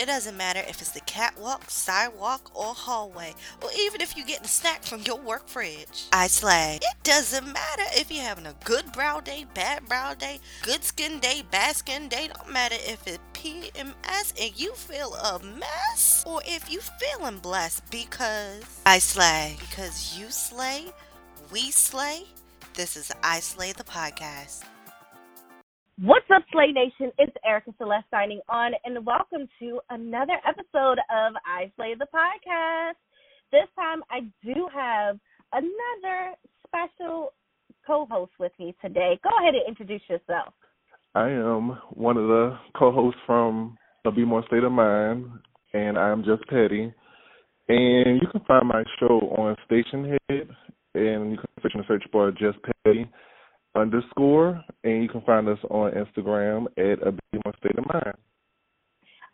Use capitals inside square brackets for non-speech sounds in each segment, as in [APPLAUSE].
It doesn't matter if it's the catwalk, sidewalk, or hallway, or even if you're getting a snack from your work fridge. I slay. It doesn't matter if you're having a good brow day, bad brow day, good skin day, bad skin day. Don't matter if it's PMS and you feel a mess, or if you feeling blessed because I slay. Because you slay, we slay. This is I Slay the podcast. What's up, Slay Nation? It's Erica Celeste signing on, and welcome to another episode of I Slay the podcast. This time, I do have another special co-host with me today. Go ahead and introduce yourself. I am one of the co-hosts from the Be More State of Mind, and I'm just Petty. And you can find my show on Station Head, and you can search in the search bar Just Petty underscore, and you can find us on Instagram at a Be More State of Mind.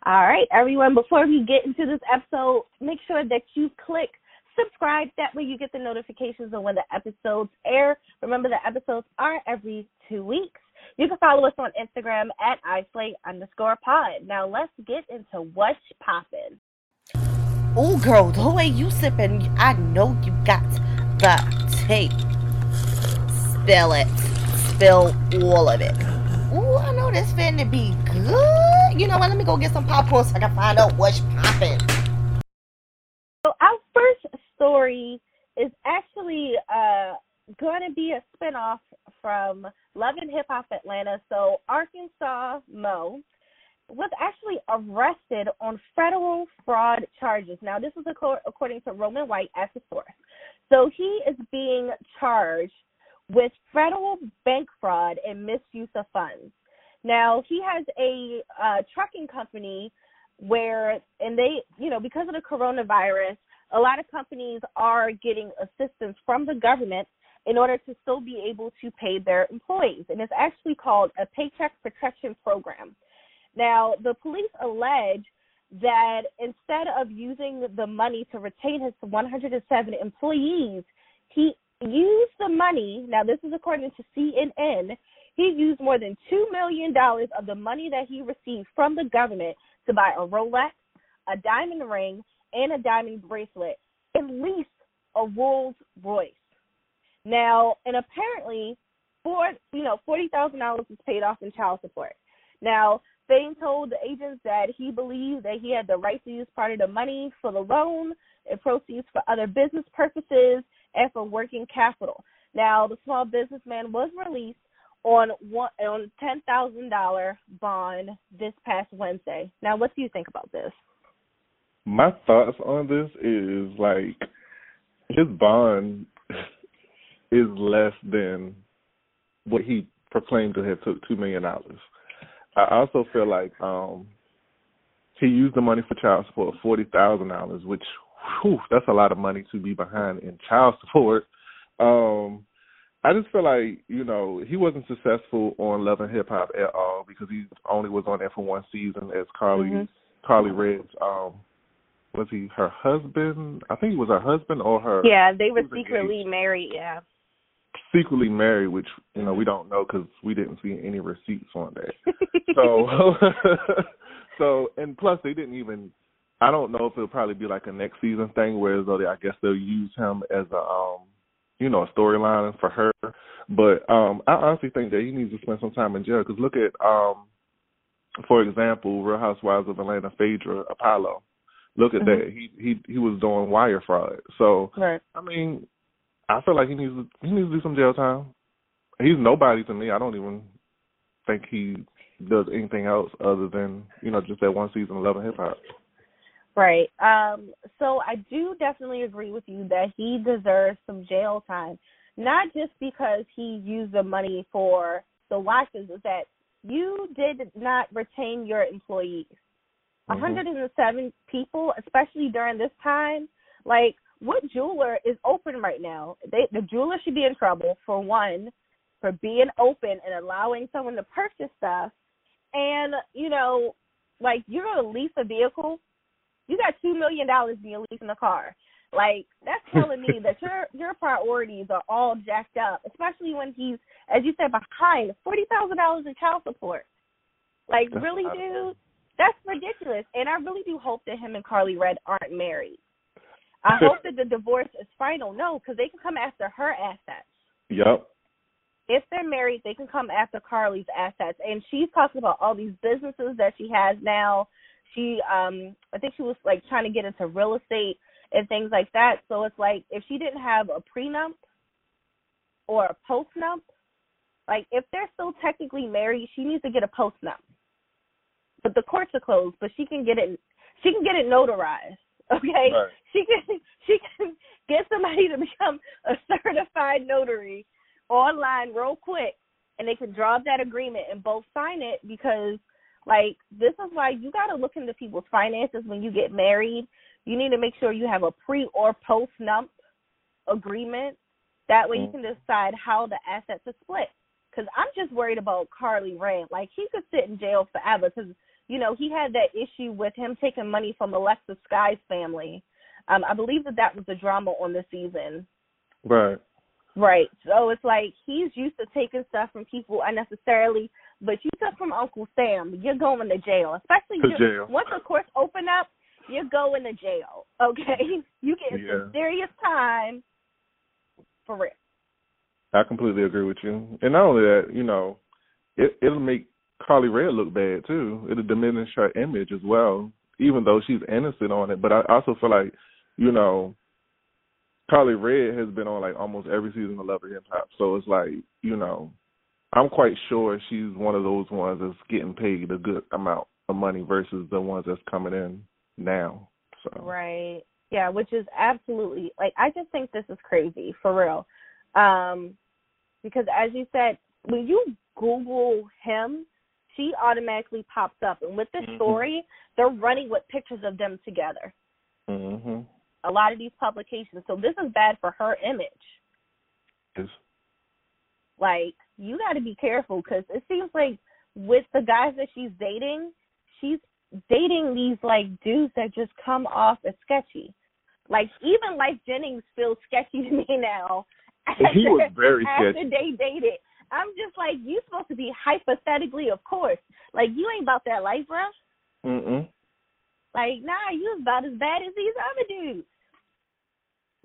All right, everyone. Before we get into this episode, make sure that you click subscribe. That way, you get the notifications of when the episodes air. Remember, the episodes are every two weeks. You can follow us on Instagram at islay underscore pod. Now, let's get into what's popping. Oh, girl, the way you sipping, I know you got the tape. Spill it. Spill all of it. Ooh, I know this is finna be good. You know what? Let me go get some popcorn so I can find out what's popping. So, our first story is actually uh, going to be a spinoff from Love and Hip Hop Atlanta. So, Arkansas Mo was actually arrested on federal fraud charges. Now, this is according to Roman White as a source. So, he is being charged with federal bank fraud and misuse of funds. Now, he has a uh, trucking company where, and they, you know, because of the coronavirus, a lot of companies are getting assistance from the government in order to still be able to pay their employees. And it's actually called a Paycheck Protection Program. Now, the police allege that instead of using the money to retain his 107 employees, he used the money. Now, this is according to CNN. He used more than $2 million of the money that he received from the government to buy a Rolex, a diamond ring, and a diamond bracelet, at least a Rolls Royce. Now, and apparently, for you know, forty thousand dollars was paid off in child support. Now, Fayne told the agents that he believed that he had the right to use part of the money for the loan and proceeds for other business purposes and for working capital. Now, the small businessman was released on one on ten thousand dollar bond this past Wednesday. Now, what do you think about this? My thoughts on this is like his bond [LAUGHS] is less than what he proclaimed to have took two million dollars. I also feel like um he used the money for child support forty thousand dollars, which whew, that's a lot of money to be behind in child [LAUGHS] support. Um I just feel like, you know, he wasn't successful on Love and Hip Hop at all because he only was on there for one season as Karlie mm-hmm. Karlie Redd's um was he her husband? I think he was her husband or her. Yeah, they were secretly engaged. married. Yeah. Secretly married, which you know we don't know because we didn't see any receipts on that. [LAUGHS] so, [LAUGHS] so and plus they didn't even. I don't know if it'll probably be like a next season thing, where though they, I guess they'll use him as a um, you know, a storyline for her. But um I honestly think that he needs to spend some time in jail because look at um, for example, Real Housewives of Atlanta, Phaedra Apollo Look at mm-hmm. that. He he he was doing wire fraud. So right. I mean, I feel like he needs to he needs to do some jail time. He's nobody to me. I don't even think he does anything else other than you know just that one season of Love and Hip Hop. Right. Um. So I do definitely agree with you that he deserves some jail time, not just because he used the money for the watches. Is that you did not retain your employees. 107 mm-hmm. people, especially during this time. Like, what jeweler is open right now? They, the jeweler should be in trouble for one, for being open and allowing someone to purchase stuff. And you know, like you're gonna lease a vehicle. You got two million dollars and you're leasing a car. Like that's [LAUGHS] telling me that your your priorities are all jacked up, especially when he's, as you said, behind forty thousand dollars in child support. Like, really, dude? That's ridiculous. And I really do hope that him and Karlie Redd aren't married. I [LAUGHS] hope that the divorce is final. No, because they can come after her assets. Yep. If they're married, they can come after Karlie's assets. And she's talking about all these businesses that she has now. She, um, I think she was like trying to get into real estate and things like that. So it's like if she didn't have a prenup or a postnup, like if they're still technically married, she needs to get a postnup. But the courts are closed, but she can get it. She can get it notarized. [LAUGHS] Okay, Right. she can [LAUGHS] she can get somebody to become a certified notary online real quick, and they can draw up that agreement and both sign it because like this is why you got to look into people's finances when you get married. You need to make sure you have a pre or post nump agreement. That way you Mhm. can decide how the assets are split. Because I'm just worried about Karlie Redd. Like he could sit in jail forever because you know he had that issue with him taking money from Alexa Sky's family. Um, I believe that that was the drama on the season. Right. Right. So it's like he's used to taking stuff from people unnecessarily, but you took from Uncle Sam, you're going to jail. Especially To you, jail. once the courts open up, you're going to jail. Okay, [LAUGHS] you get Yeah. some serious time for real. I completely agree with you. And not only that, you know, it it'll make Karlie Redd look bad too. It'll diminish her image as well, even though she's innocent on it. But I also feel like, you know, Karlie Redd has been on like almost every season of Love and Hip Hop. So it's like, you know, I'm quite sure she's one of those ones that's getting paid a good amount of money versus the ones that's coming in now. So Right. Yeah, which is absolutely like I just think this is crazy for real. Um because as you said, when you Google him, she automatically pops up. And with this Mhm. story, they're running with pictures of them together. mhm. A lot of these publications. So this is bad for her image. It's, Like you got to be careful because it seems like with the guys that she's dating, she's dating these like dudes that just come off as sketchy. Like even Lyfe Jennings feels sketchy [LAUGHS] to me now. He was very after sketchy. they dated. I'm just like you supposed to be hypothetically, of course. Like you ain't about that life, bro. Mm-mm. Like nah, you about as bad as these other dudes.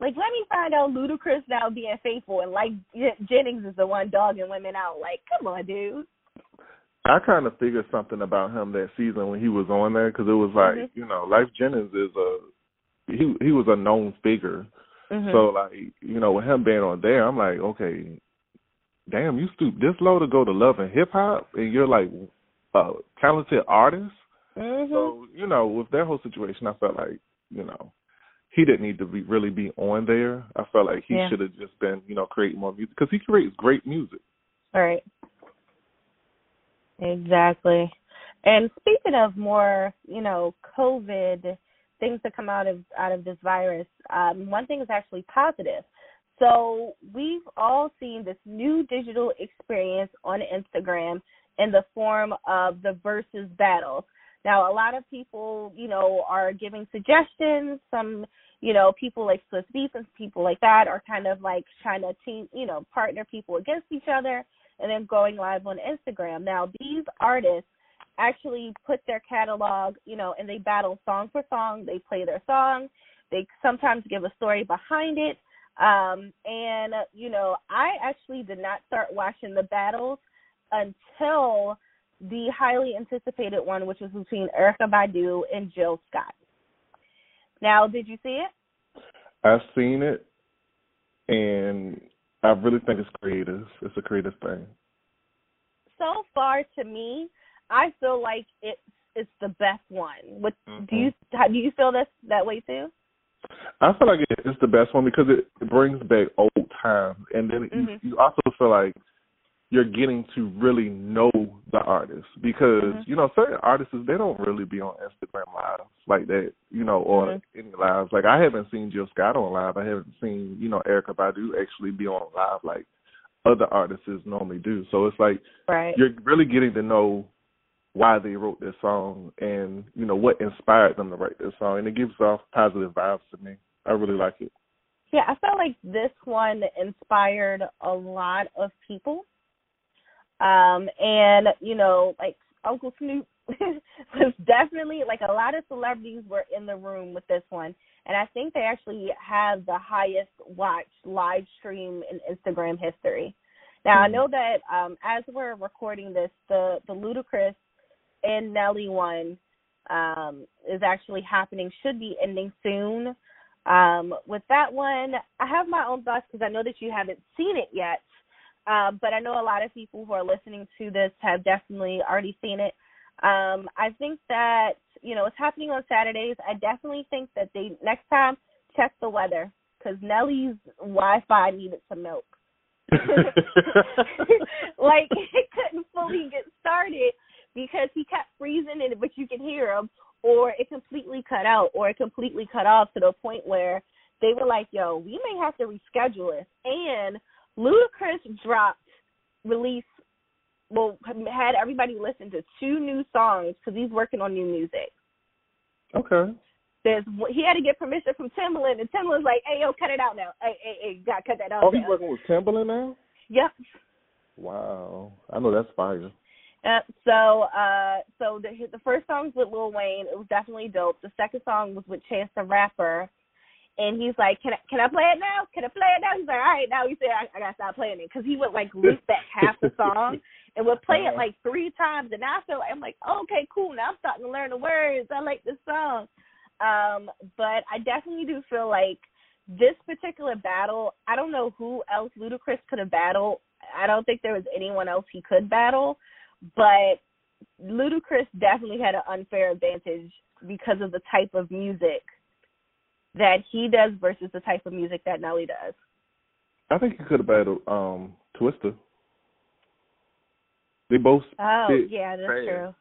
Like let me find out Ludacris now being faithful and Lyfe Jennings is the one dogging women out. Like come on, dude. I kind of figured something about him that season when he was on there because it was like Mhm. you know, Lyfe Jennings is a he he was a known figure. Mhm. So like you know, with him being on there, I'm like, okay, damn, you stoop this low to go to love and hip hop, and you're like a talented artist. Mhm. So you know, with that whole situation, I felt like you know he didn't need to be really be on there. I felt like he Yeah. should have just been you know creating more music because he creates great music. All right. Exactly. And speaking of more, you know, COVID things that come out of out of this virus, um, one thing is actually positive. So we've all seen this new digital experience on Instagram in the form of the versus battles. Now, a lot of people, you know, are giving suggestions. Some, you know, people like Swizz Beatz and people like that are kind of like trying to team, you know, partner people against each other and then going live on Instagram. Now, these artists actually put their catalog, you know, and they battle song for song. They play their song. They sometimes give a story behind it. Um, and, you know, I actually did not start watching the battles until the highly anticipated one, which was between Erykah Badu and Jill Scott. Now, did you see it? I've seen it, and I really think it's creative. It's a creative thing. So far, to me, I feel like it's it's the best one. What do you how, do you feel this that way too? I feel like it's the best one because it, brings back old times, and then Mhm. you, you also feel like you're getting to really know the artist because Mhm. you know certain artists they don't really be on Instagram live like that, you know, or Mhm. any lives. Like I haven't seen Jill Scott on live. I haven't seen you know Erykah Badu actually be on live like other artists normally do. So it's like Right. you're really getting to know why they wrote this song and you know what inspired them to write this song, and it gives off positive vibes to me. I really like it. Yeah, I felt like this one inspired a lot of people. Um, and you know, like Uncle Snoop [LAUGHS] was definitely like a lot of celebrities were in the room with this one, and I think they actually have the highest watched live stream in Instagram history. Now mm-hmm. I know that um as we're recording this, the the Ludacris and Nelly one um is actually happening, should be ending soon. Um, with that one, I have my own thoughts because I know that you haven't seen it yet. Um, but I know a lot of people who are listening to this have definitely already seen it. Um, I think that you know it's happening on Saturdays. I definitely think that they next time check the weather because Nelly's Wi-Fi needed some milk. [LAUGHS] [LAUGHS] like it couldn't fully get started because he kept freezing it, but you could hear him, or it completely cut out, or it completely cut off to the point where they were like, "Yo, we may have to reschedule it." And Ludacris dropped, release, well, had everybody listen to two new songs because he's working on new music. Okay. There's he had to get permission from Timbaland, and Timbaland's like, "Hey, yo, cut it out now. Hey, hey, hey, got cut that out." Oh, he's working with Timbaland now. Yep. Wow, I know that's fire. Uh, so, uh, so the the first song was with Lil Wayne. It was definitely dope. The second song was with Chance the Rapper, and he's like, "Can I can I play it now? Can I play it now?" He's like, "All right, now." He said, "I, I gotta stop playing it," because he would like loop back half the song [LAUGHS] and would play it uh-huh. like three times. And I feel like I'm like, okay, cool. Now I'm starting to learn the words. I like this song. Um, but I definitely do feel like this particular battle. I don't know who else Ludacris could have battled. I don't think there was anyone else he could battle, but Ludacris definitely had an unfair advantage because of the type of music that he does versus the type of music that Nelly does. I think he could have battled um Twista. They both Oh, yeah, that's fast. true.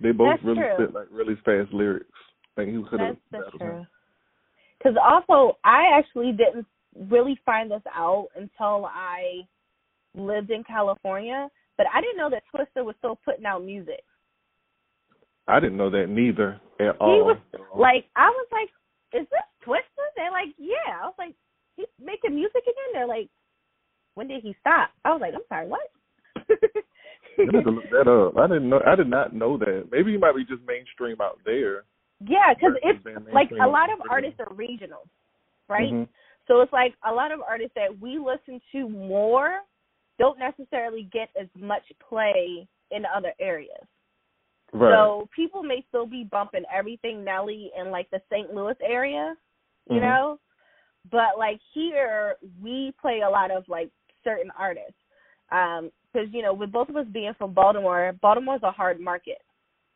They both that's really true. spit like really fast lyrics. I think he could have That's, that's true. Because also, I actually didn't really find this out until I lived in California, but I didn't know that Twista was still putting out music. I didn't know that neither at all. He was like, I was like, is this Twista? They're like, yeah. I was like, he's making music again. They're like, when did he stop? I was like, I'm sorry, what? I need to look that up. I didn't know. I did not know that. Maybe he might be just mainstream out there. Yeah, because it's like a lot of artists are regional, right? Mhm. So it's like a lot of artists that we listen to more don't necessarily get as much play in other areas. Right. So people may still be bumping everything Nelly in like the St. Louis area, you Mhm. know? But like here we play a lot of like certain artists. Um because you know, with both of us being from Baltimore, Baltimore's a hard market.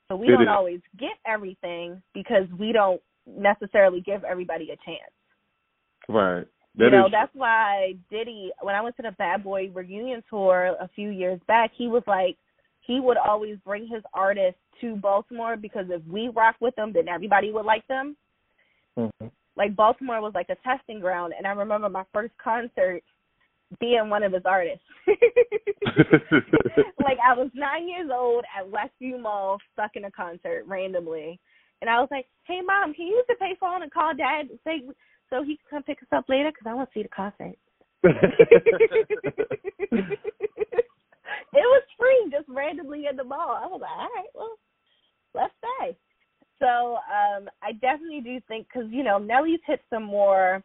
So we It don't is. always get everything because we don't necessarily give everybody a chance. right. you know, is- that's why Diddy, when I went to the Bad Boy reunion tour a few years back, he was like, he would always bring his artists to Baltimore because if we rock with them, then everybody would like them. Mhm. Like Baltimore was like a testing ground, and I remember my first concert being one of his artists. [LAUGHS] like I was nine years old at Westview Mall, stuck in a concert randomly, and I was like, "Hey, mom, can you use the payphone and call dad and say so he can come pick us up later because I want to see the concert." [LAUGHS] [LAUGHS] it was free, just randomly in the mall. I was like, "All right, well, let's stay." So um I definitely do think because you know Nelly's hit some more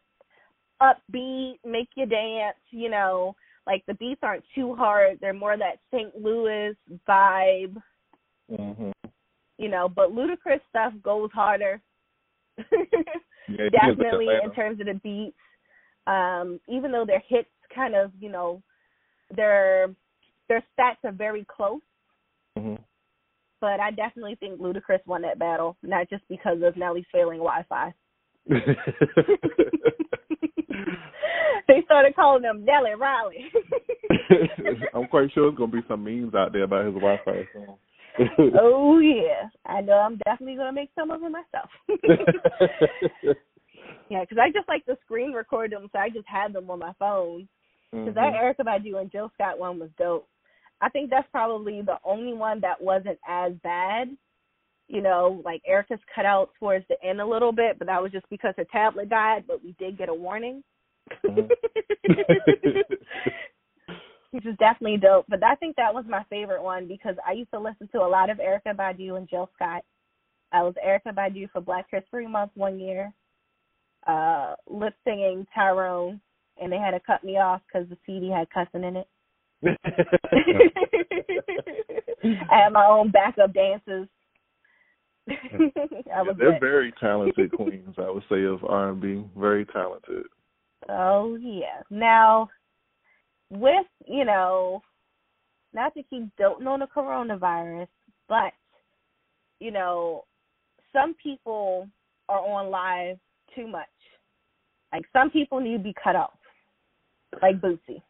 upbeat, make you dance. You know, like the beats aren't too hard; they're more that St. Louis vibe. Mhm. You know, but Ludacris stuff goes harder. [LAUGHS] Yeah, definitely in terms of the beats. Um, even though their hits kind of, you know, their their stats are very close, Mhm. but I definitely think Ludacris won that battle, not just because of Nelly's failing Wi-Fi. [LAUGHS] they started calling him Nelly Riley. [LAUGHS] I'm quite sure there's gonna be some memes out there about his Wi-Fi [LAUGHS] oh yeah, I know. I'm definitely gonna make some of them myself. yeah, because I just like to screen record them, so I just had them on my phone. Because that Mhm. Erykah Badu and Jill Scott one was dope. I think that's probably the only one that wasn't as bad. You know, like Erykah's cut out towards the end a little bit, but that was just because her tablet died. But we did get a warning. Mhm. [LAUGHS] which is definitely dope. But I think that was my favorite one because I used to listen to a lot of Erykah Badu and Jill Scott. I was Erykah Badu for Black History Month one year, uh, lip singing Tyrone, and they had to cut me off because the CD had cussing in it. [LAUGHS] I had my own backup dances. [LAUGHS] I was They're very talented [LAUGHS] queens, I would say, of R and B. Very talented. Oh yeah. Now, with you know, not to keep doting on the coronavirus, but you know, some people are on live too much. Like some people need to be cut off, like Boosie.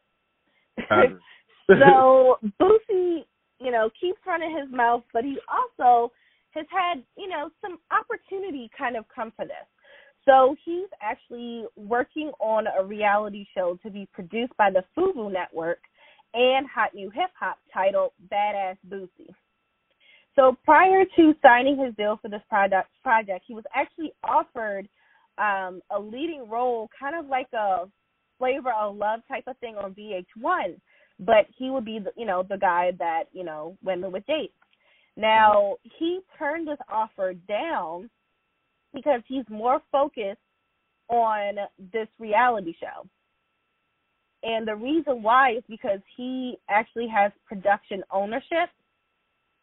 [LAUGHS] So Boosie, you know, keeps running his mouth, but he also has had, you know, some opportunity kind of come for this. So he's actually working on a reality show to be produced by the Fubu Network and Hot New Hip Hop titled Badass Boosie. So prior to signing his deal for this product project, he was actually offered um, a leading role, kind of like a flavor of love type of thing on VH1, but he would be, the, you know, the guy that you know women would date. Now he turned this offer down because he's more focused on this reality show. And the reason why is because he actually has production ownership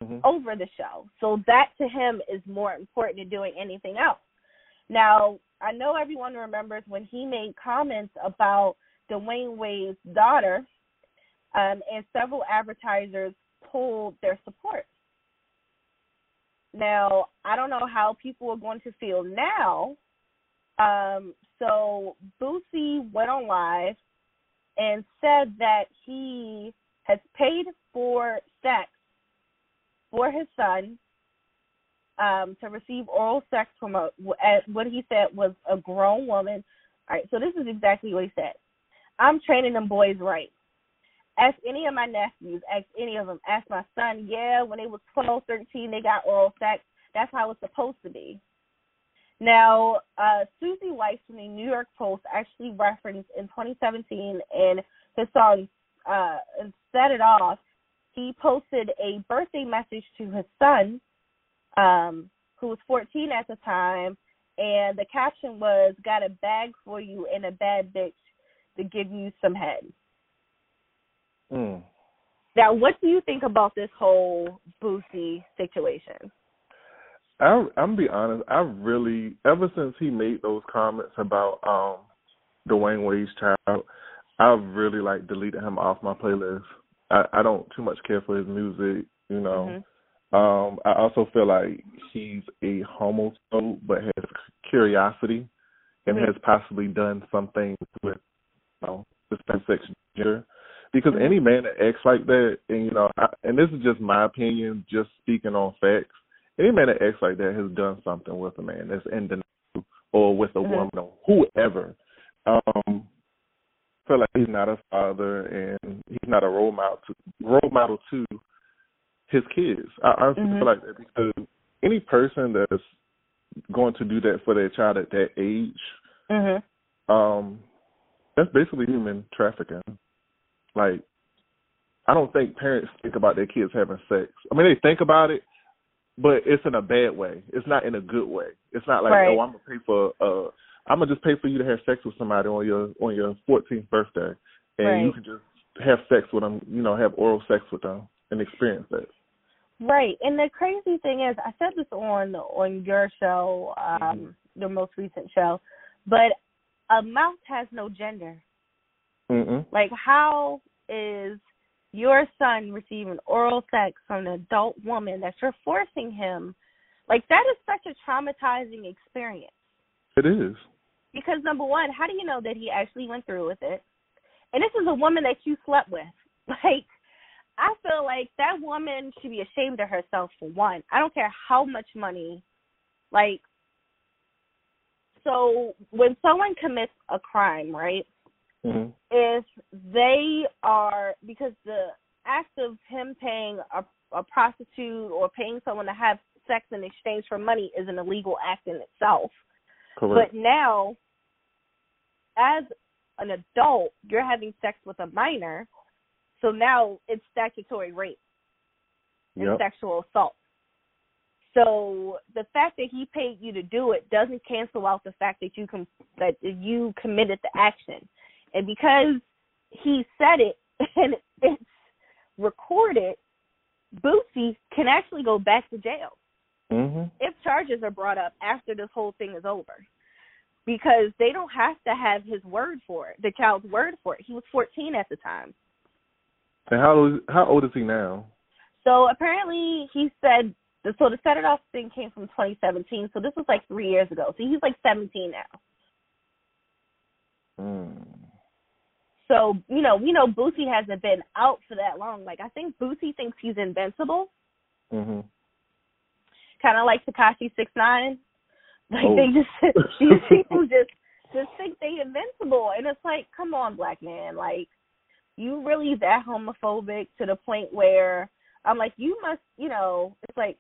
Mhm. over the show. So that to him is more important than doing anything else. Now, I know everyone remembers when he made comments about Dwyane Wade's daughter, um, and several advertisers pulled their support. Now, I don't know how people are going to feel now. Um, so Boosie went on live and said that he has paid for sex for his son um, to receive oral sex from a what he said was a grown woman. All right, so this is exactly what he said. I'm training them boys right. Ask any of my nephews, ask any of them, ask my son, yeah, when they was 12, 13, they got oral sex. That's how it's supposed to be. Now, uh, Suzy Weiss from the New York Post actually referenced in 2017 in his song uh, Set It Off, he posted a birthday message to his son, um, who was 14 at the time, and the caption was, Got a bag for you and a bad bitch to give you some head. Mm. Now, what do you think about this whole Boosie situation? I, I'm gonna be honest. I really, ever since he made those comments about um Dwyane Wade's child, I've really like deleted him off my playlist. I, I don't too much care for his music, you know. Mhm. Um, I also feel like he's a homophobe, but has curiosity and Mhm. has possibly done something with, you know, the same-sex gender. Because any man that acts like that, and you know, I, and this is just my opinion, just speaking on facts. Any man that acts like that has done something with a man that's in denial, or with a Mhm. woman, or whoever. Um, feel like he's not a father, and he's not a role model to, role model to his kids. I honestly Mhm. feel like that because any person that's going to do that for their child at that age, Mhm. um, that's basically human trafficking. Like, I don't think parents think about their kids having sex. I mean, they think about it, but it's in a bad way. It's not in a good way. It's not like, Right. oh, I'm gonna pay for, uh, I'm gonna just pay for you to have sex with somebody on your on your 14th birthday, and Right. you can just have sex with them. You know, have oral sex with them and experience that. Right. And the crazy thing is, I said this on on your show, um, Mhm. the most recent show, but a mouth has no gender. Mm-mm. Like, how is your son receiving oral sex from an adult woman that you're forcing him? Like, that is such a traumatizing experience. It is. Because number one, how do you know that he actually went through with it? And this is a woman that you slept with. [LAUGHS] Like, I feel like that woman should be ashamed of herself for one. I don't care how much money. Like, so when someone commits a crime, right? Hmm if they are because the act of him paying a, a prostitute or paying someone to have sex in exchange for money is an illegal act in itself. Correct. But now, as an adult, you're having sex with a minor. So now it's statutory rape and Yep. sexual assault. So the fact that he paid you to do it doesn't cancel out the fact that you com- that you committed the action, and because he said it [LAUGHS] and it's recorded, Boosie can actually go back to jail Mhm. if charges are brought up after this whole thing is over. Because they don't have to have his word for it, the child's word for it. He was 14 at the time. And how old how old is he now? So apparently he said so the set it off thing came from 2017. So this was like three years ago. So he's like 17 now. Mm. So you know we know Boosie hasn't been out for that long. Like I think Boosie thinks he's invincible, Mhm. kind of like Tekashi Six Nine. Like Oh. they just [LAUGHS] [LAUGHS] these people just just think they invincible, and it's like, come on, black man, like you really that homophobic to the point where I'm like, you must, you know, it's like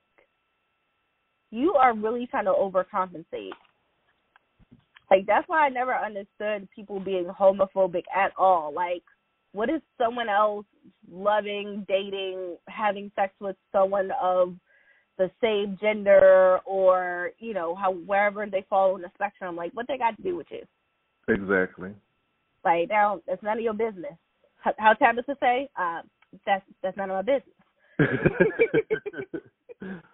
you are really trying to overcompensate. Like that's why I never understood people being homophobic at all. Like, what is someone else loving, dating, having sex with someone of the same gender or you know how wherever they fall on the spectrum? Like, what they got to do with you? Exactly. Like, now that's none of your business. How, how Tabitha say? Uh, that's that's none of my business. [LAUGHS] [LAUGHS]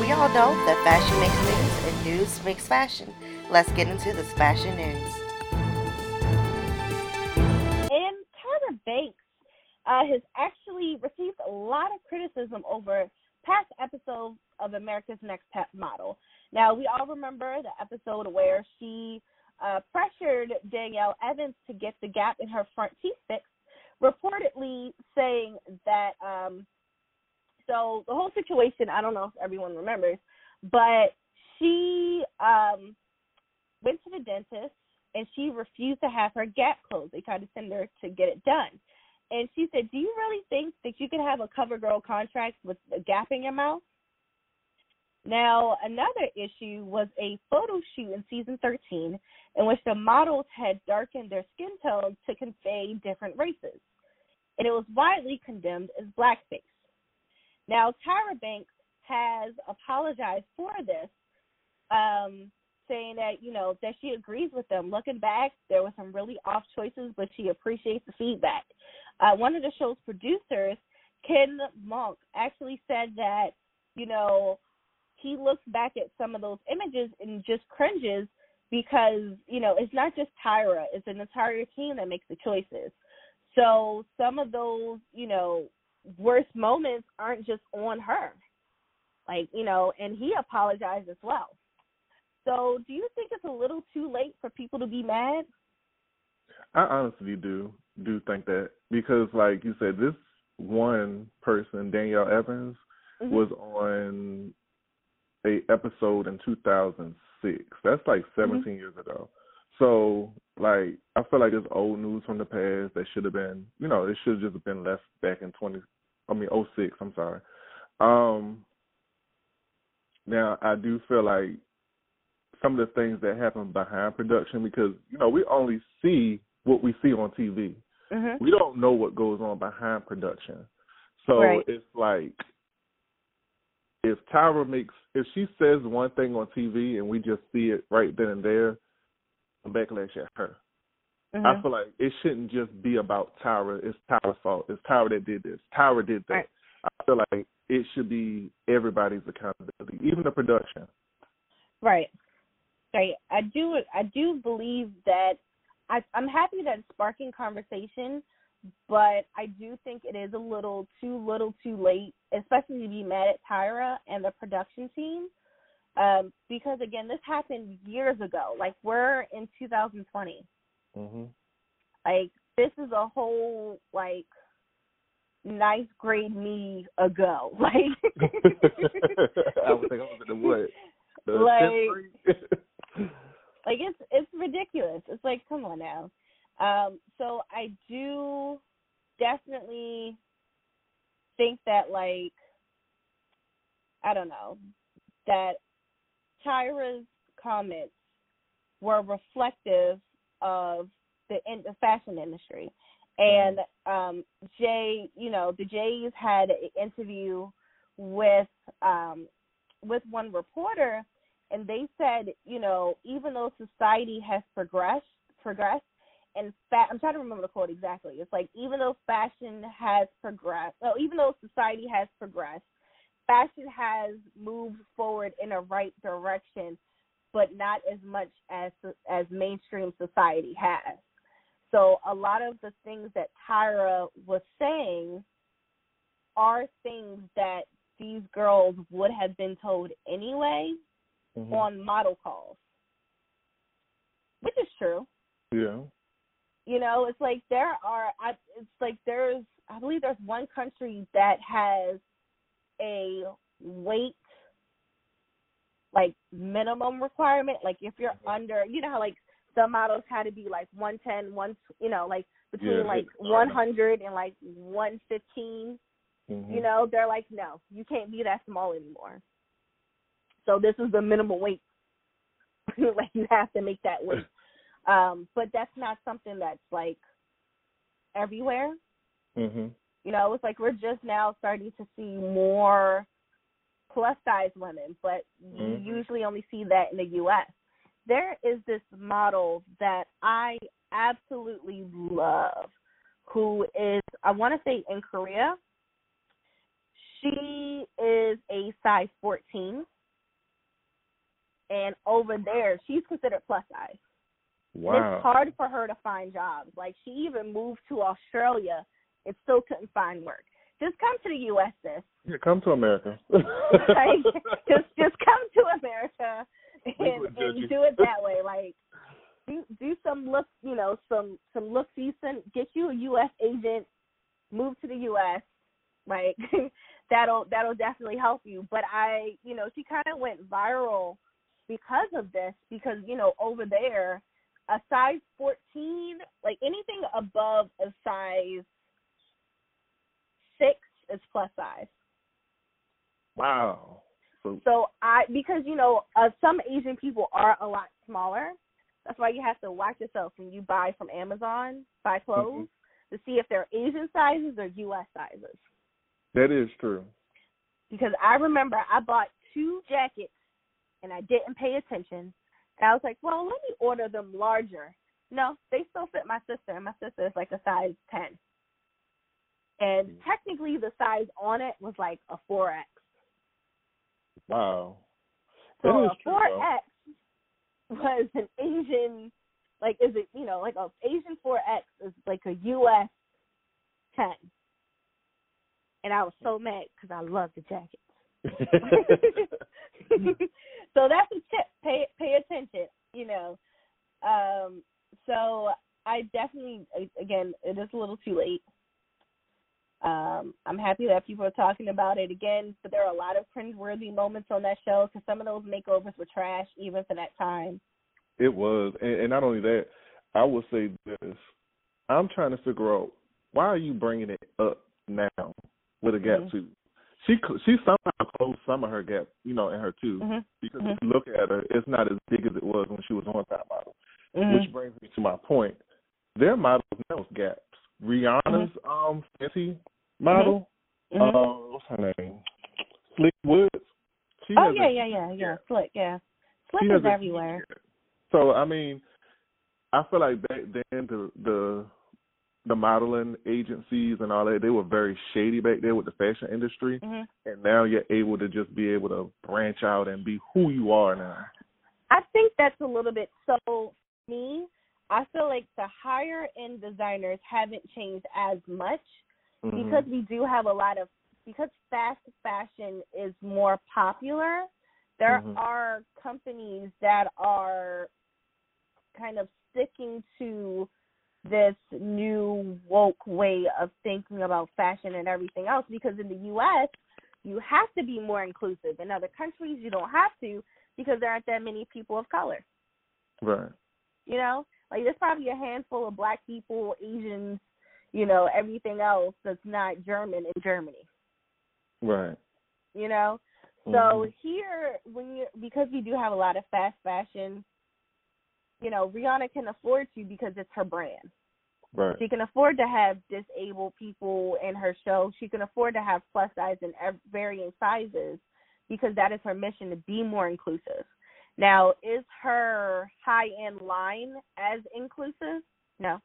We all know that fashion makes news and news makes fashion. Let's get into this fashion news. And Tyra Banks uh, has actually received a lot of criticism over past episodes of America's Next Top Model. Now, we all remember the episode where she uh, pressured Danielle Evans to get the gap in her front teeth fixed, reportedly saying that. Um, so the whole situation, I don't know if everyone remembers, but she um, went to the dentist and she refused to have her gap closed. They tried to send her to get it done. And she said, Do you really think that you could have a cover girl contract with a gap in your mouth? Now, another issue was a photo shoot in season 13 in which the models had darkened their skin tone to convey different races. And it was widely condemned as blackface. Now, Tyra Banks has apologized for this, um, saying that, you know, that she agrees with them. Looking back, there were some really off choices, but she appreciates the feedback. Uh, one of the show's producers, Ken Mok, actually said that, you know, he looks back at some of those images and just cringes because, you know, it's not just Tyra, it's an entire team that makes the choices. So some of those, you know, worst moments aren't just on her. Like, you know, and he apologized as well. So do you think it's a little too late for people to be mad? I honestly do do think that because, like you said, this one person, Danielle Evans, Mhm. was on a episode in 2006. That's like 17 years ago. So, like, I feel like it's old news from the past that should have been, you know, it should have just been left back in 20. I mean, 06. I'm sorry. Um. Now, I do feel like some of the things that happen behind production because you know we only see what we see on TV. Mhm. We don't know what goes on behind production. So Right. it's like if Tyra makes if she says one thing on TV and we just see it right then and there, a backlash at her. I Mhm. feel like it shouldn't just be about Tyra. It's Tyra's fault. It's Tyra that did this. Tyra did that. Right. I feel like it should be everybody's accountability, even the production. Right. Right. I do I do believe that I I'm happy that it's sparking conversation, but I do think it is a little too little too late, especially to be mad at Tyra and the production team. Um, because again, this happened years ago. Like we're in 2020. Mhm. Like this is a whole like ninth grade me ago. [LAUGHS] Like I would think I was in the? The Like- [LAUGHS] like it's it's ridiculous. It's like come on now. Um, so I do definitely think that like I don't know that Tyra's comments were reflective of the in the fashion industry. And um Jay, you know, the Jays had an interview with um with one reporter and they said, you know, even though society has progressed progressed and fa- I'm trying to remember the quote exactly. It's like even though fashion has progressed, well, even though society has progressed, fashion has moved forward in a right direction, but not as much as as mainstream society has. So a lot of the things that Tyra was saying are things that these girls would have been told anyway Mhm. on model calls, which is true. Yeah. You know, it's like there are. I, it's like there's. I believe there's one country that has a weight like minimum requirement. Like if you're under, you know how like some models had to be like one ten, one. You know, like between Yeah, like one hundred and like one fifteen. Mhm. You know, they're like, no, you can't be that small anymore. So this is the minimum weight. [LAUGHS] like you have to make that weight. [LAUGHS] Um, but that's not something that's like everywhere. Mhm. You know, it's like we're just now starting to see more plus size women, but Mhm. you usually only see that in the US. There is this model that I absolutely love who is I want to say in Korea. She is a size 14 and over there she's considered plus size. Wow. It's hard for her to find jobs. Like she even moved to Australia and still couldn't find work. Just come to the US, sis. Yeah, come to America. [LAUGHS] [LAUGHS] Like, just just come to America and, would judge you. and do it that way. Like do do some look you know, some some look decent, get you a US agent, move to the US. Like [LAUGHS] that'll that'll definitely help you. But I you know, she kinda went viral because of this, because, you know, over there a size 14, like anything above a size six is plus size. wow. So So I, because you know, uh, some Asian people are a lot smaller. That's why you have to watch yourself when you buy from Amazon, buy clothes, to see if they're Asian sizes or U.S. sizes. that is true. Because I remember I bought two jackets and I didn't pay attention. And I was like, well, let me order them larger. No, they still fit my sister, and my sister is like a size 10. And technically, the size on it was like a 4X. Wow. So a true, four though. X was an Asian, like is it you know like a Asian four X is like a U.S. ten, and I was so mad because I love the jacket. [LAUGHS] so that's a tip. Pay pay attention. You know. Um. So I definitely again it is a little too late. Um, I'm happy that people are talking about it again, but there are a lot of cringeworthy moments on that show because some of those makeovers were trash even for that time. It was, and, and not only that, I will say this: I'm trying to figure out why are you bringing it up now with a gap Mhm. tooth. She she somehow closed some of her gap, you know, in her tooth Mm-hmm. because Mhm. if you look at her, it's not as big as it was when she was on top model. Mm-hmm. Which brings me to my point: their models now is Rihanna's um Fenty model, Mhm. uh, what's her name? Slick Woods. She oh yeah, a yeah, yeah, yeah. Slick, yeah. Slick is has a everywhere. So I mean, I feel like back then the the the modeling agencies and all that they were very shady back there with the fashion industry, hmm and now you're able to just be able to branch out and be who you are now. I think that's a little bit so. Me, I feel like the higher end designers haven't changed as much Mhm. because we do have a lot of because fast fashion is more popular there Mhm. are companies that are kind of sticking to this new woke way of thinking about fashion and everything else because in the US you have to be more inclusive in other countries you don't have to because there aren't that many people of color right. you know like there's probably a handful of black people asians you know everything else that's not german in germany Right. you know so Mhm. here when you because we do have a lot of fast fashion you know, Rihanna can afford to because it's her brand. Right. She can afford to have disabled people in her show. She can afford to have plus size and varying sizes because that is her mission to be more inclusive. Now, is her high end line as inclusive? No.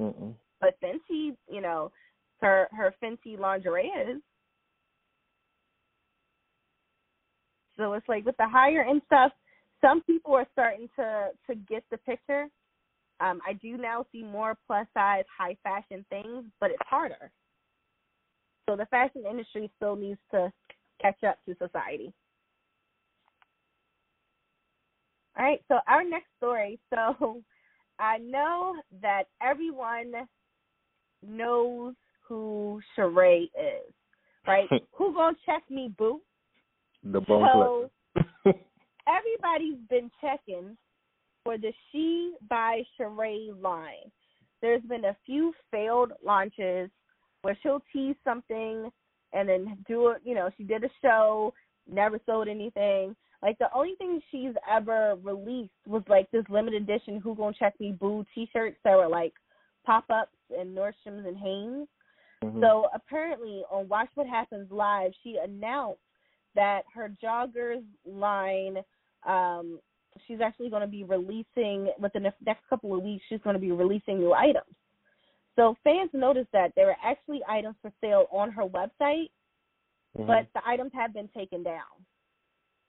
Mm-mm. But Fenty, you know, her her Fenty lingerie is. So it's like with the higher end stuff, some people are starting to to get the picture. Um, I do now see more plus size, high fashion things, but it's harder. So the fashion industry still needs to catch up to society. All right, so our next story. [LAUGHS] So I know that everyone knows who Sheree is, right? [LAUGHS] who gonna check me, boo? The bone So [LAUGHS] everybody's been checking for the She by Sheree line. There's been a few failed launches where she'll tease something and then do it. You know, she did a show, never sold anything. Like the only thing she's ever released was like this limited edition "Who Gonna Check Me Boo" T-shirts that were like pop-ups in Nordstrom's and Hanes. Mhm. So apparently on Watch What Happens Live, she announced that her joggers line, um, she's actually going to be releasing within the next couple of weeks. She's going to be releasing new items. So fans noticed that there were actually items for sale on her website, Mhm. but the items have been taken down.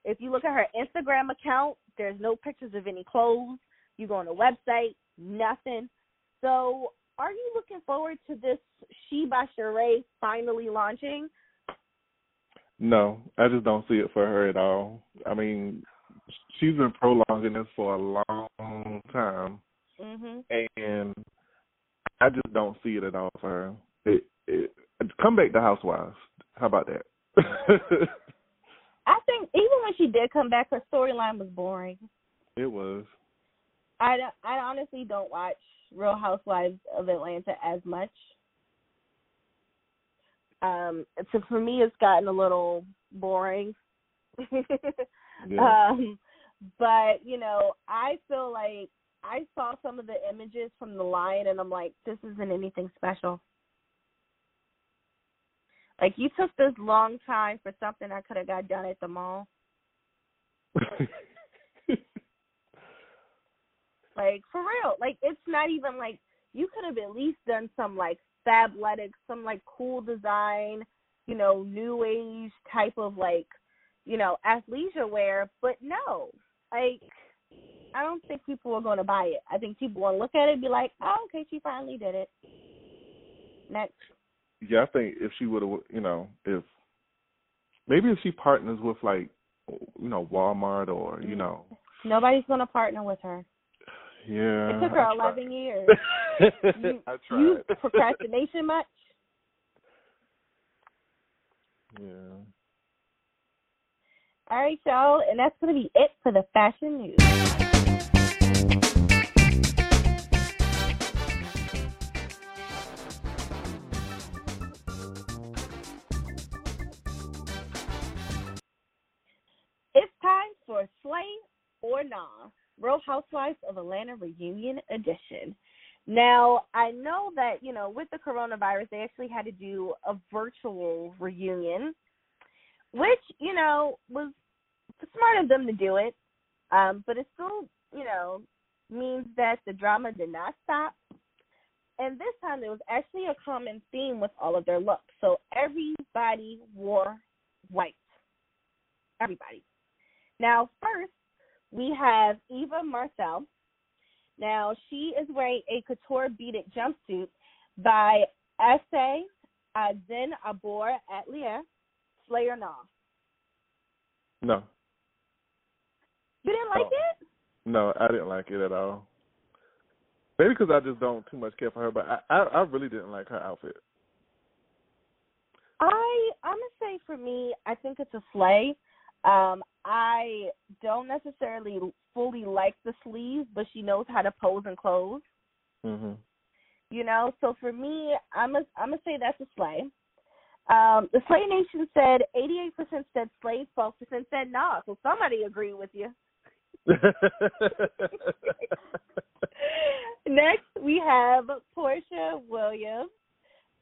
If you look at her Instagram account, there's no pictures of any clothes. You go on the website, nothing. So, are you looking forward to this She by Sheree finally launching? No, I just don't see it for her at all. I mean, she's been prolonging this for a long time, Mhm. and I just don't see it at all for her. It, it, come back to Housewives. How about that? [LAUGHS] I think even when she did come back, her storyline was boring. it was. I don't- I honestly don't watch Real Housewives of Atlanta as much. Um, so for me, it's gotten a little boring. [LAUGHS] Yeah. Um, but you know, I feel like I saw some of the images from the line, and I'm like, this isn't anything special. Like you took this long time for something I could have got done at the mall. [LAUGHS] Like for real. Like it's not even like you could have at least done some like fabletics, some like cool design, you know, new age type of like, you know, athleisure wear, but no. Like I don't think people are gonna buy it. I think people will look at it and be like, Oh, okay, she finally did it. Next. Yeah, I think if she would have, you know, if maybe if she partners with like, you know, Walmart or you know, Nobody's gonna partner with her. yeah. It took her tried. eleven years. [LAUGHS] You, I you procrastination much? yeah. All right, y'all, and that's going to be it for the fashion news. For Slay or Nah, Real Housewives of Atlanta Reunion Edition. Now, I know that, you know, with the coronavirus, they actually had to do a virtual reunion, which, you know, was smart of them to do it. Um, but it still, you know, means that the drama did not stop. And this time there was actually a common theme with all of their looks. So everybody wore white. Everybody. Now, first, we have Eva Marcille. Now, she is wearing a couture beaded jumpsuit by S.A. Zen Abor Atelier, Slay or Nah. No, You didn't like Oh. it? no, I didn't like it at all. Maybe because I just don't too much care for her, but I, I, I really didn't like her outfit. I I'm gonna say for me, I think it's a slay. Um, I don't necessarily fully like the sleeves, but she knows how to pose and clothes. Mhm. You know, so for me, I'm a, I'm gonna say that's a slay. Um, the Slay Nation said 88% said slay, 12% said nah. So somebody agreed with you. [LAUGHS] [LAUGHS] Next, we have Porsha Williams.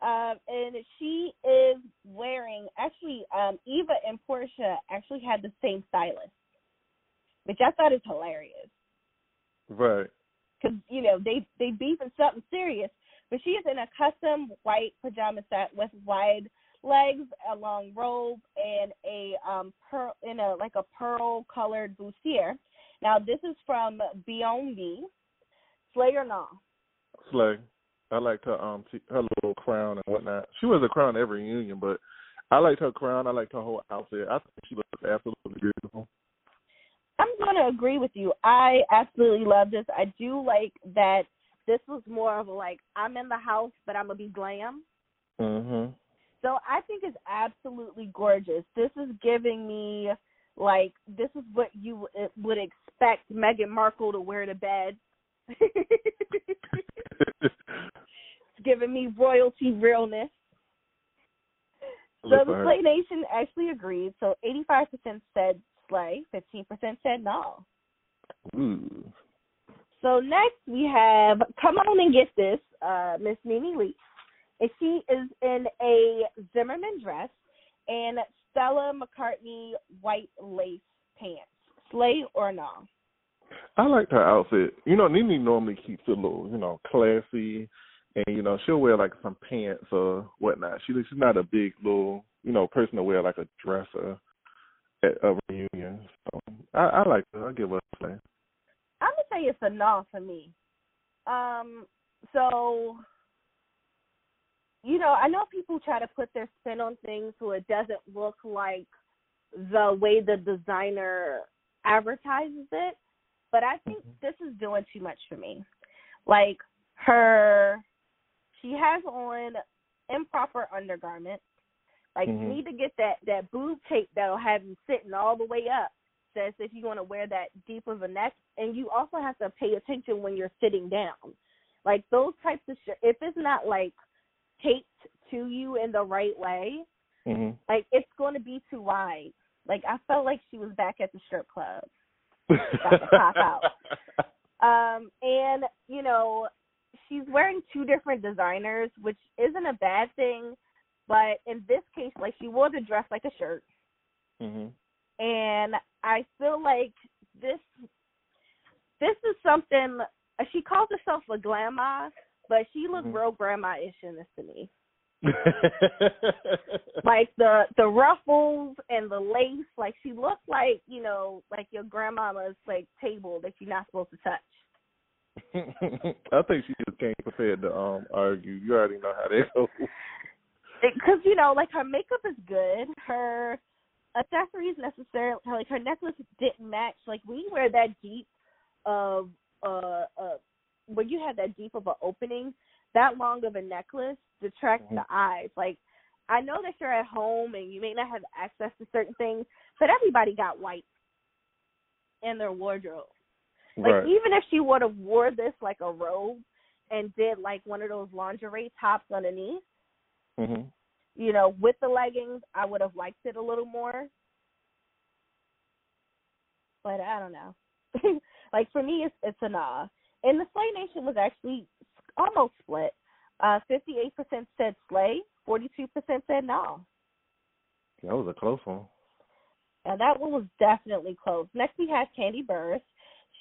Um, and she is wearing actually um Eva and Porsha actually had the same stylist, which I thought is hilarious. Right. Because you know they they beefing something serious, but she is in a custom white pajama set with wide legs, a long robe, and a um pearl in a like a pearl colored bustier. Now this is from Beyond Me. Slay or? Slay. I liked her um her little crown and whatnot. She was a crown every reunion, but I liked her crown. I liked her whole outfit. I think she looks absolutely beautiful. I'm going to agree with you. I absolutely love this. I do like that this was more of a like I'm in the house, but I'm gonna be glam. Mhm. So I think it's absolutely gorgeous. This is giving me like this is what you would expect Meghan Markle to wear to bed. [LAUGHS] [LAUGHS] giving me royalty realness. So the Slay Nation actually agreed. So 85% said Slay, 15% said no. Ooh. So next we have come on and get this, uh, Miss Nene Leakes. And she is in a Zimmermann dress and Stella McCartney white lace pants. Slay or no? I liked her outfit. You know, Nene normally keeps it a little, you know, classy, and you know she'll wear like some pants or whatnot. She she's not a big little, you know, person to wear like a dress or at a reunion. So I, I like her. I give her a play. I'm gonna say it's a no for me. Um, so you know, I know people try to put their spin on things so it doesn't look like the way the designer advertises it. But I think mm-hmm. this is doing too much for me. Like her, she has on improper undergarments. Like mm-hmm. you need to get that that boob tape that'll have you sitting all the way up. Says if you want to wear that deep of a neck, and you also have to pay attention when you're sitting down. Like those types of shit. If it's not like taped to you in the right way, mm-hmm. like it's going to be too wide. Like I felt like she was back at the strip club [LAUGHS] about to pop out. Um, and you know, she's wearing two different designers, which isn't a bad thing. But in this case, like she wore the dress like a shirt, mm-hmm. and I feel like this this is something. She calls herself a grandma, but she looked mm-hmm. real grandma-ish in this to me. [LAUGHS] like the the ruffles and the lace, like she looked like you know, like your grandmama's like table that you're not supposed to touch. I think she just came prepared to um argue. You already know how that goes. Because you know, like her makeup is good, her accessories necessarily, like her necklace didn't match. Like when you wear that deep of uh uh when you have that deep of an opening, that long of a necklace detracts mm-hmm. the eyes. Like I know that you're at home and you may not have access to certain things, but everybody got white in their wardrobe. Like right. even if she would have wore this like a robe and did like one of those lingerie tops underneath, mm-hmm. you know, with the leggings, I would have liked it a little more. But I don't know. [LAUGHS] like for me, it's it's a nah. And the Slay Nation was actually almost split. Uh, 58% said Slay, 42% said no. That was a close one. And that one was definitely close. Next, we have Kandi Burruss.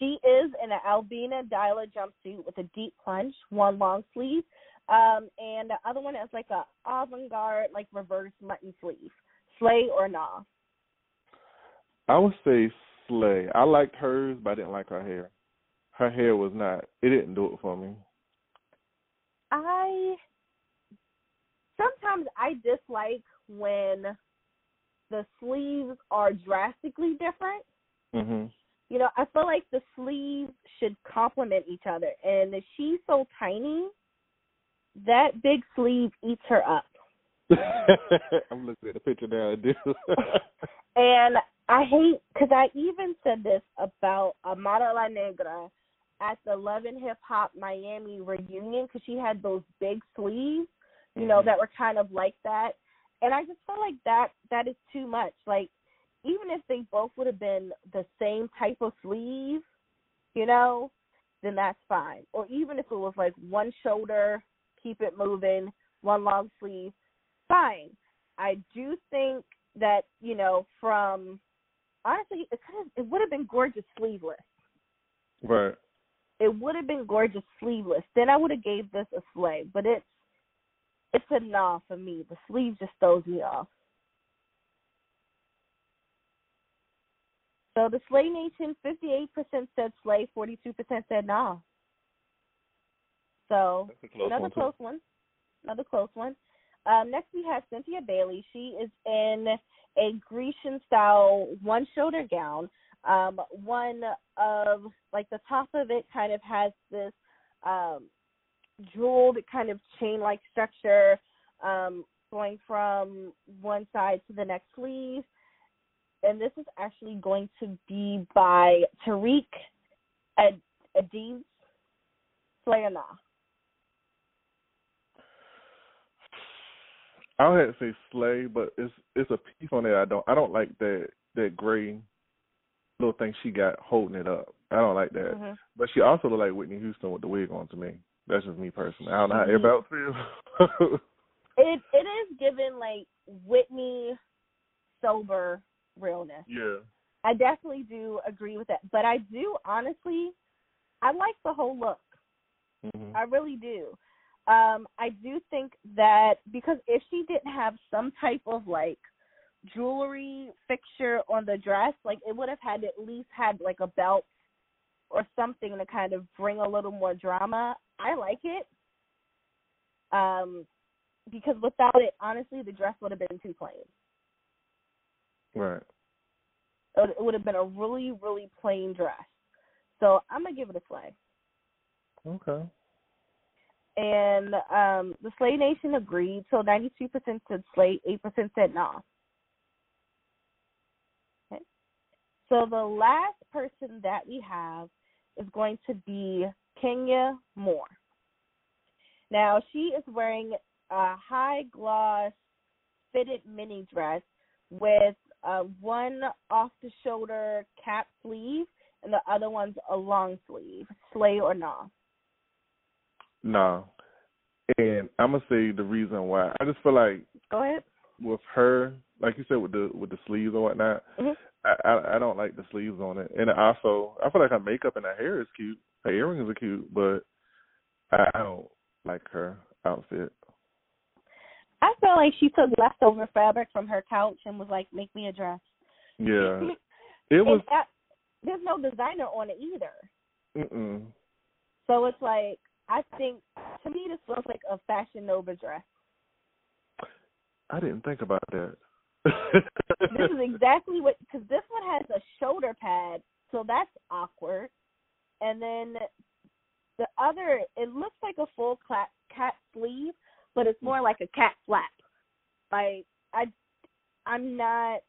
She is in an Albina Dyla jumpsuit with a deep plunge, one long sleeve, um, and the other one is like a avant-garde, like reverse mutton sleeve. Slay or nah? I would say slay. I liked hers, but I didn't like her hair. Her hair was not. It didn't do it for me. I sometimes I dislike when the sleeves are drastically different. hmm You know, I feel like the sleeves should complement each other. And if she's so tiny, that big sleeve eats her up. [LAUGHS] I'm looking at the picture now. I do. [LAUGHS] and I hate because I even said this about Amara La Negra at the Love and Hip Hop Miami reunion because she had those big sleeves, you know, mm-hmm. that were kind of like that. And I just felt like that that is too much. Like even if they both would have been the same type of sleeve, you know, then that's fine. Or even if it was like one shoulder, keep it moving, one long sleeve, fine. I do think that, you know, from honestly it kind of it would have been gorgeous sleeveless. Right. It would have been gorgeous sleeveless. Then I would have gave this a slay. But it's it's a nah for me. The sleeve just throws me off. So the Slay Nation, 58% said Slay, 42% said nah. So close another one, too. close one. Another close one. Um, next we have Cynthia Bailey. She is in a Grecian style one shoulder gown. Um, one of like the top of it kind of has this um, jeweled kind of chain like structure um, going from one side to the next sleeve. And this is actually going to be by Tariq Ad- Adib Slayana. I would have to say slay, but it's it's a piece on there I don't I don't like that that gray little thing she got holding it up. I don't like that. Mhm. But she also look like Whitney Houston with the wig on to me. That's just me personally. I don't know how Mhm. everybody feels. It it is given like Whitney sober realness. yeah. I definitely do agree with that. But I do honestly I like the whole look. hmm I really do. Um, I do think that because if she didn't have some type of like jewelry fixture on the dress, like it would have had at least had like a belt or something to kind of bring a little more drama. I like it. Um, because without it, honestly, the dress would have been too plain. Right. It would- have been a really, really plain dress. So I'm gonna give it a slay. Okay. and um, the Slay Nation agreed. So 92% said Slay, 8% said nah. Okay. So the last person that we have is going to be Kenya Moore. Now she is wearing a high gloss fitted mini dress with uh, one off the shoulder cap sleeve and the other one's a long sleeve. Slay or nah? No. And I'm gonna say the reason why. I just feel like Go ahead. with her, like you said, with the with the sleeves and whatnot, Mhm. I, I I don't like the sleeves on it. And also, I feel like her makeup and her hair is cute. Her earrings are cute, but I, I don't like her outfit. I feel like she took leftover fabric from her couch and was like, "Make me a dress." Yeah, [LAUGHS] it was. There's no designer on it either, Mm-mm. so it's like I think to me this looks like a Fashion Nova dress. I didn't think about that. [LAUGHS] This is exactly what because this one has a shoulder pad, so that's awkward. And then the other, it looks like a full cat cat sleeve, but it's more like a cat flap. Like I, I'm not.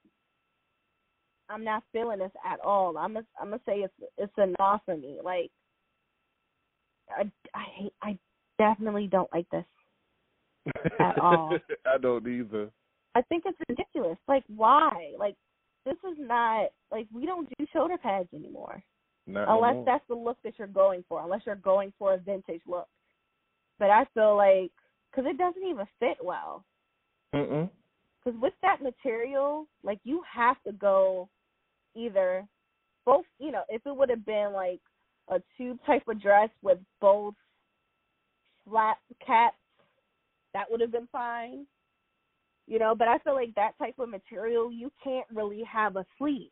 I'm not feeling this at all. I'm gonna I'm gonna say it's it's a no for me. Like I I hate I definitely don't like this. At all. [LAUGHS] I don't either. I think it's ridiculous. Like why? Like this is not like we don't do shoulder pads anymore Not no unless that's the look that you're going for. Unless you're going for a vintage look. But I feel like because it doesn't even fit well. Because with that material, like you have to go either both. You know, if it would have been like a tube type of dress with both flat caps, that would have been fine. You know, but I feel like that type of material, you can't really have a sleeve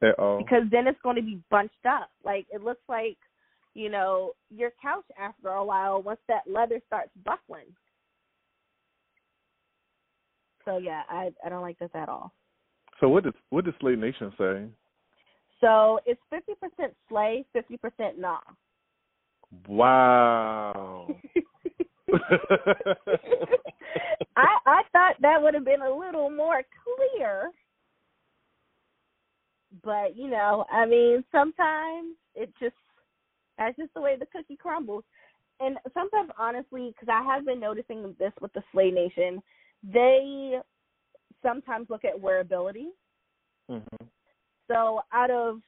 because then it's going to be bunched up. Like it looks like, you know, your couch after a while once that leather starts buckling. So yeah, I I don't like this at all. so what did what did Slay Nation say? So it's fifty percent slay, fifty percent nah. Wow. [LAUGHS] [LAUGHS] I I thought that would have been a little more clear. But, you know, I mean, sometimes it just that's just the way the cookie crumbles. And sometimes honestly, cuz I have been noticing this with the Slay Nation, they sometimes look at wearability Mm-hmm. So out of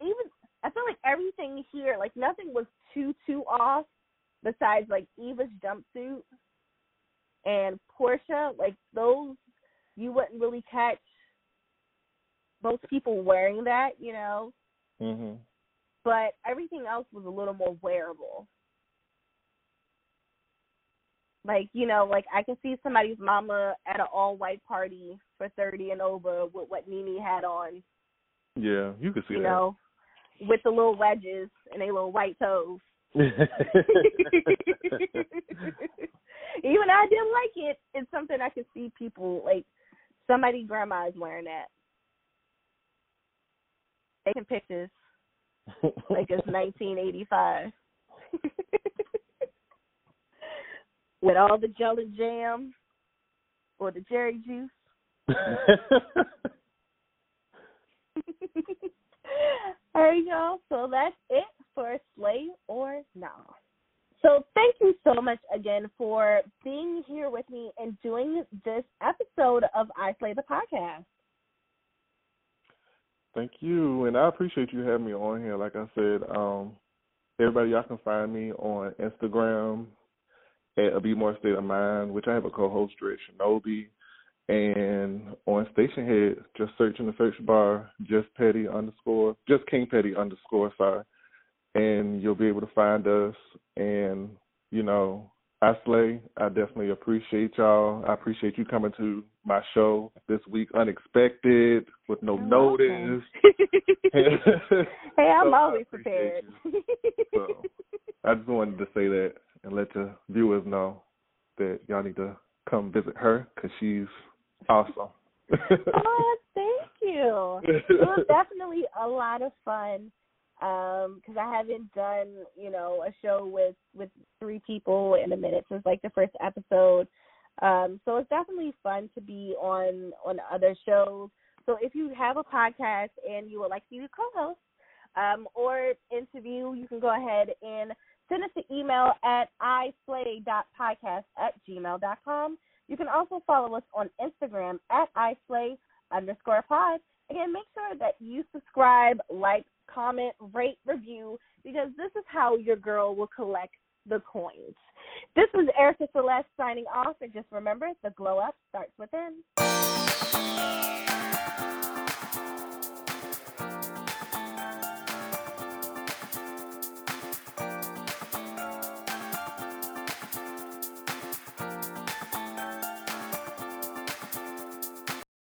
even, I feel like everything here, like nothing was too too off, besides like Eva's jumpsuit and Porsha. Like those, you wouldn't really catch most people wearing that, you know. Mhm. But everything else was a little more wearable. Like, you know, like I can see somebody's mama at an all white party for thirty and over with what Nene had on, Yeah, you could see you that. know, with the little wedges and a little white toes. [LAUGHS] [LAUGHS] Even I didn't like it. It's something I could see people like somebody grandma is wearing that. Taking pictures [LAUGHS] like it's nineteen eighty five. [LAUGHS] With all the jelly jam or the jerry juice. [LAUGHS] All right, y'all. So that's it for Slay or Nah. So thank you so much again for being here with me and doing this episode of I Slay the podcast. Thank you, and I appreciate you having me on here. Like I said, um, everybody, y'all can find me on Instagram at a Be More State of Mind, which I have a co-host, Dre Shinobi, and on Stationhead, just search in the search bar, just Petty underscore, just King Petty underscore, sorry, and you'll be able to find us. And you know, I slay. I definitely appreciate y'all. I appreciate you coming to my show this week, unexpected, with no You're notice. [LAUGHS] hey, I'm So always prepared. So I just wanted to say that and let the viewers know that y'all need to come visit her because she's awesome. oh, thank you. It was [LAUGHS] definitely a lot of fun because I haven't done, you know, a show with with three people in a minute since like the first episode. Um, so it's definitely fun to be on on other shows. So if you have a podcast and you would like to be a co-host um, or interview, you can go ahead and send us an email at islay.podcast at gmail.com. You can also follow us on Instagram at islay underscore pod. Again, make sure that you subscribe, like, comment, rate, review, because this is how your girl will collect the coins. This is Erica Celeste signing off, and just remember, the glow up starts within.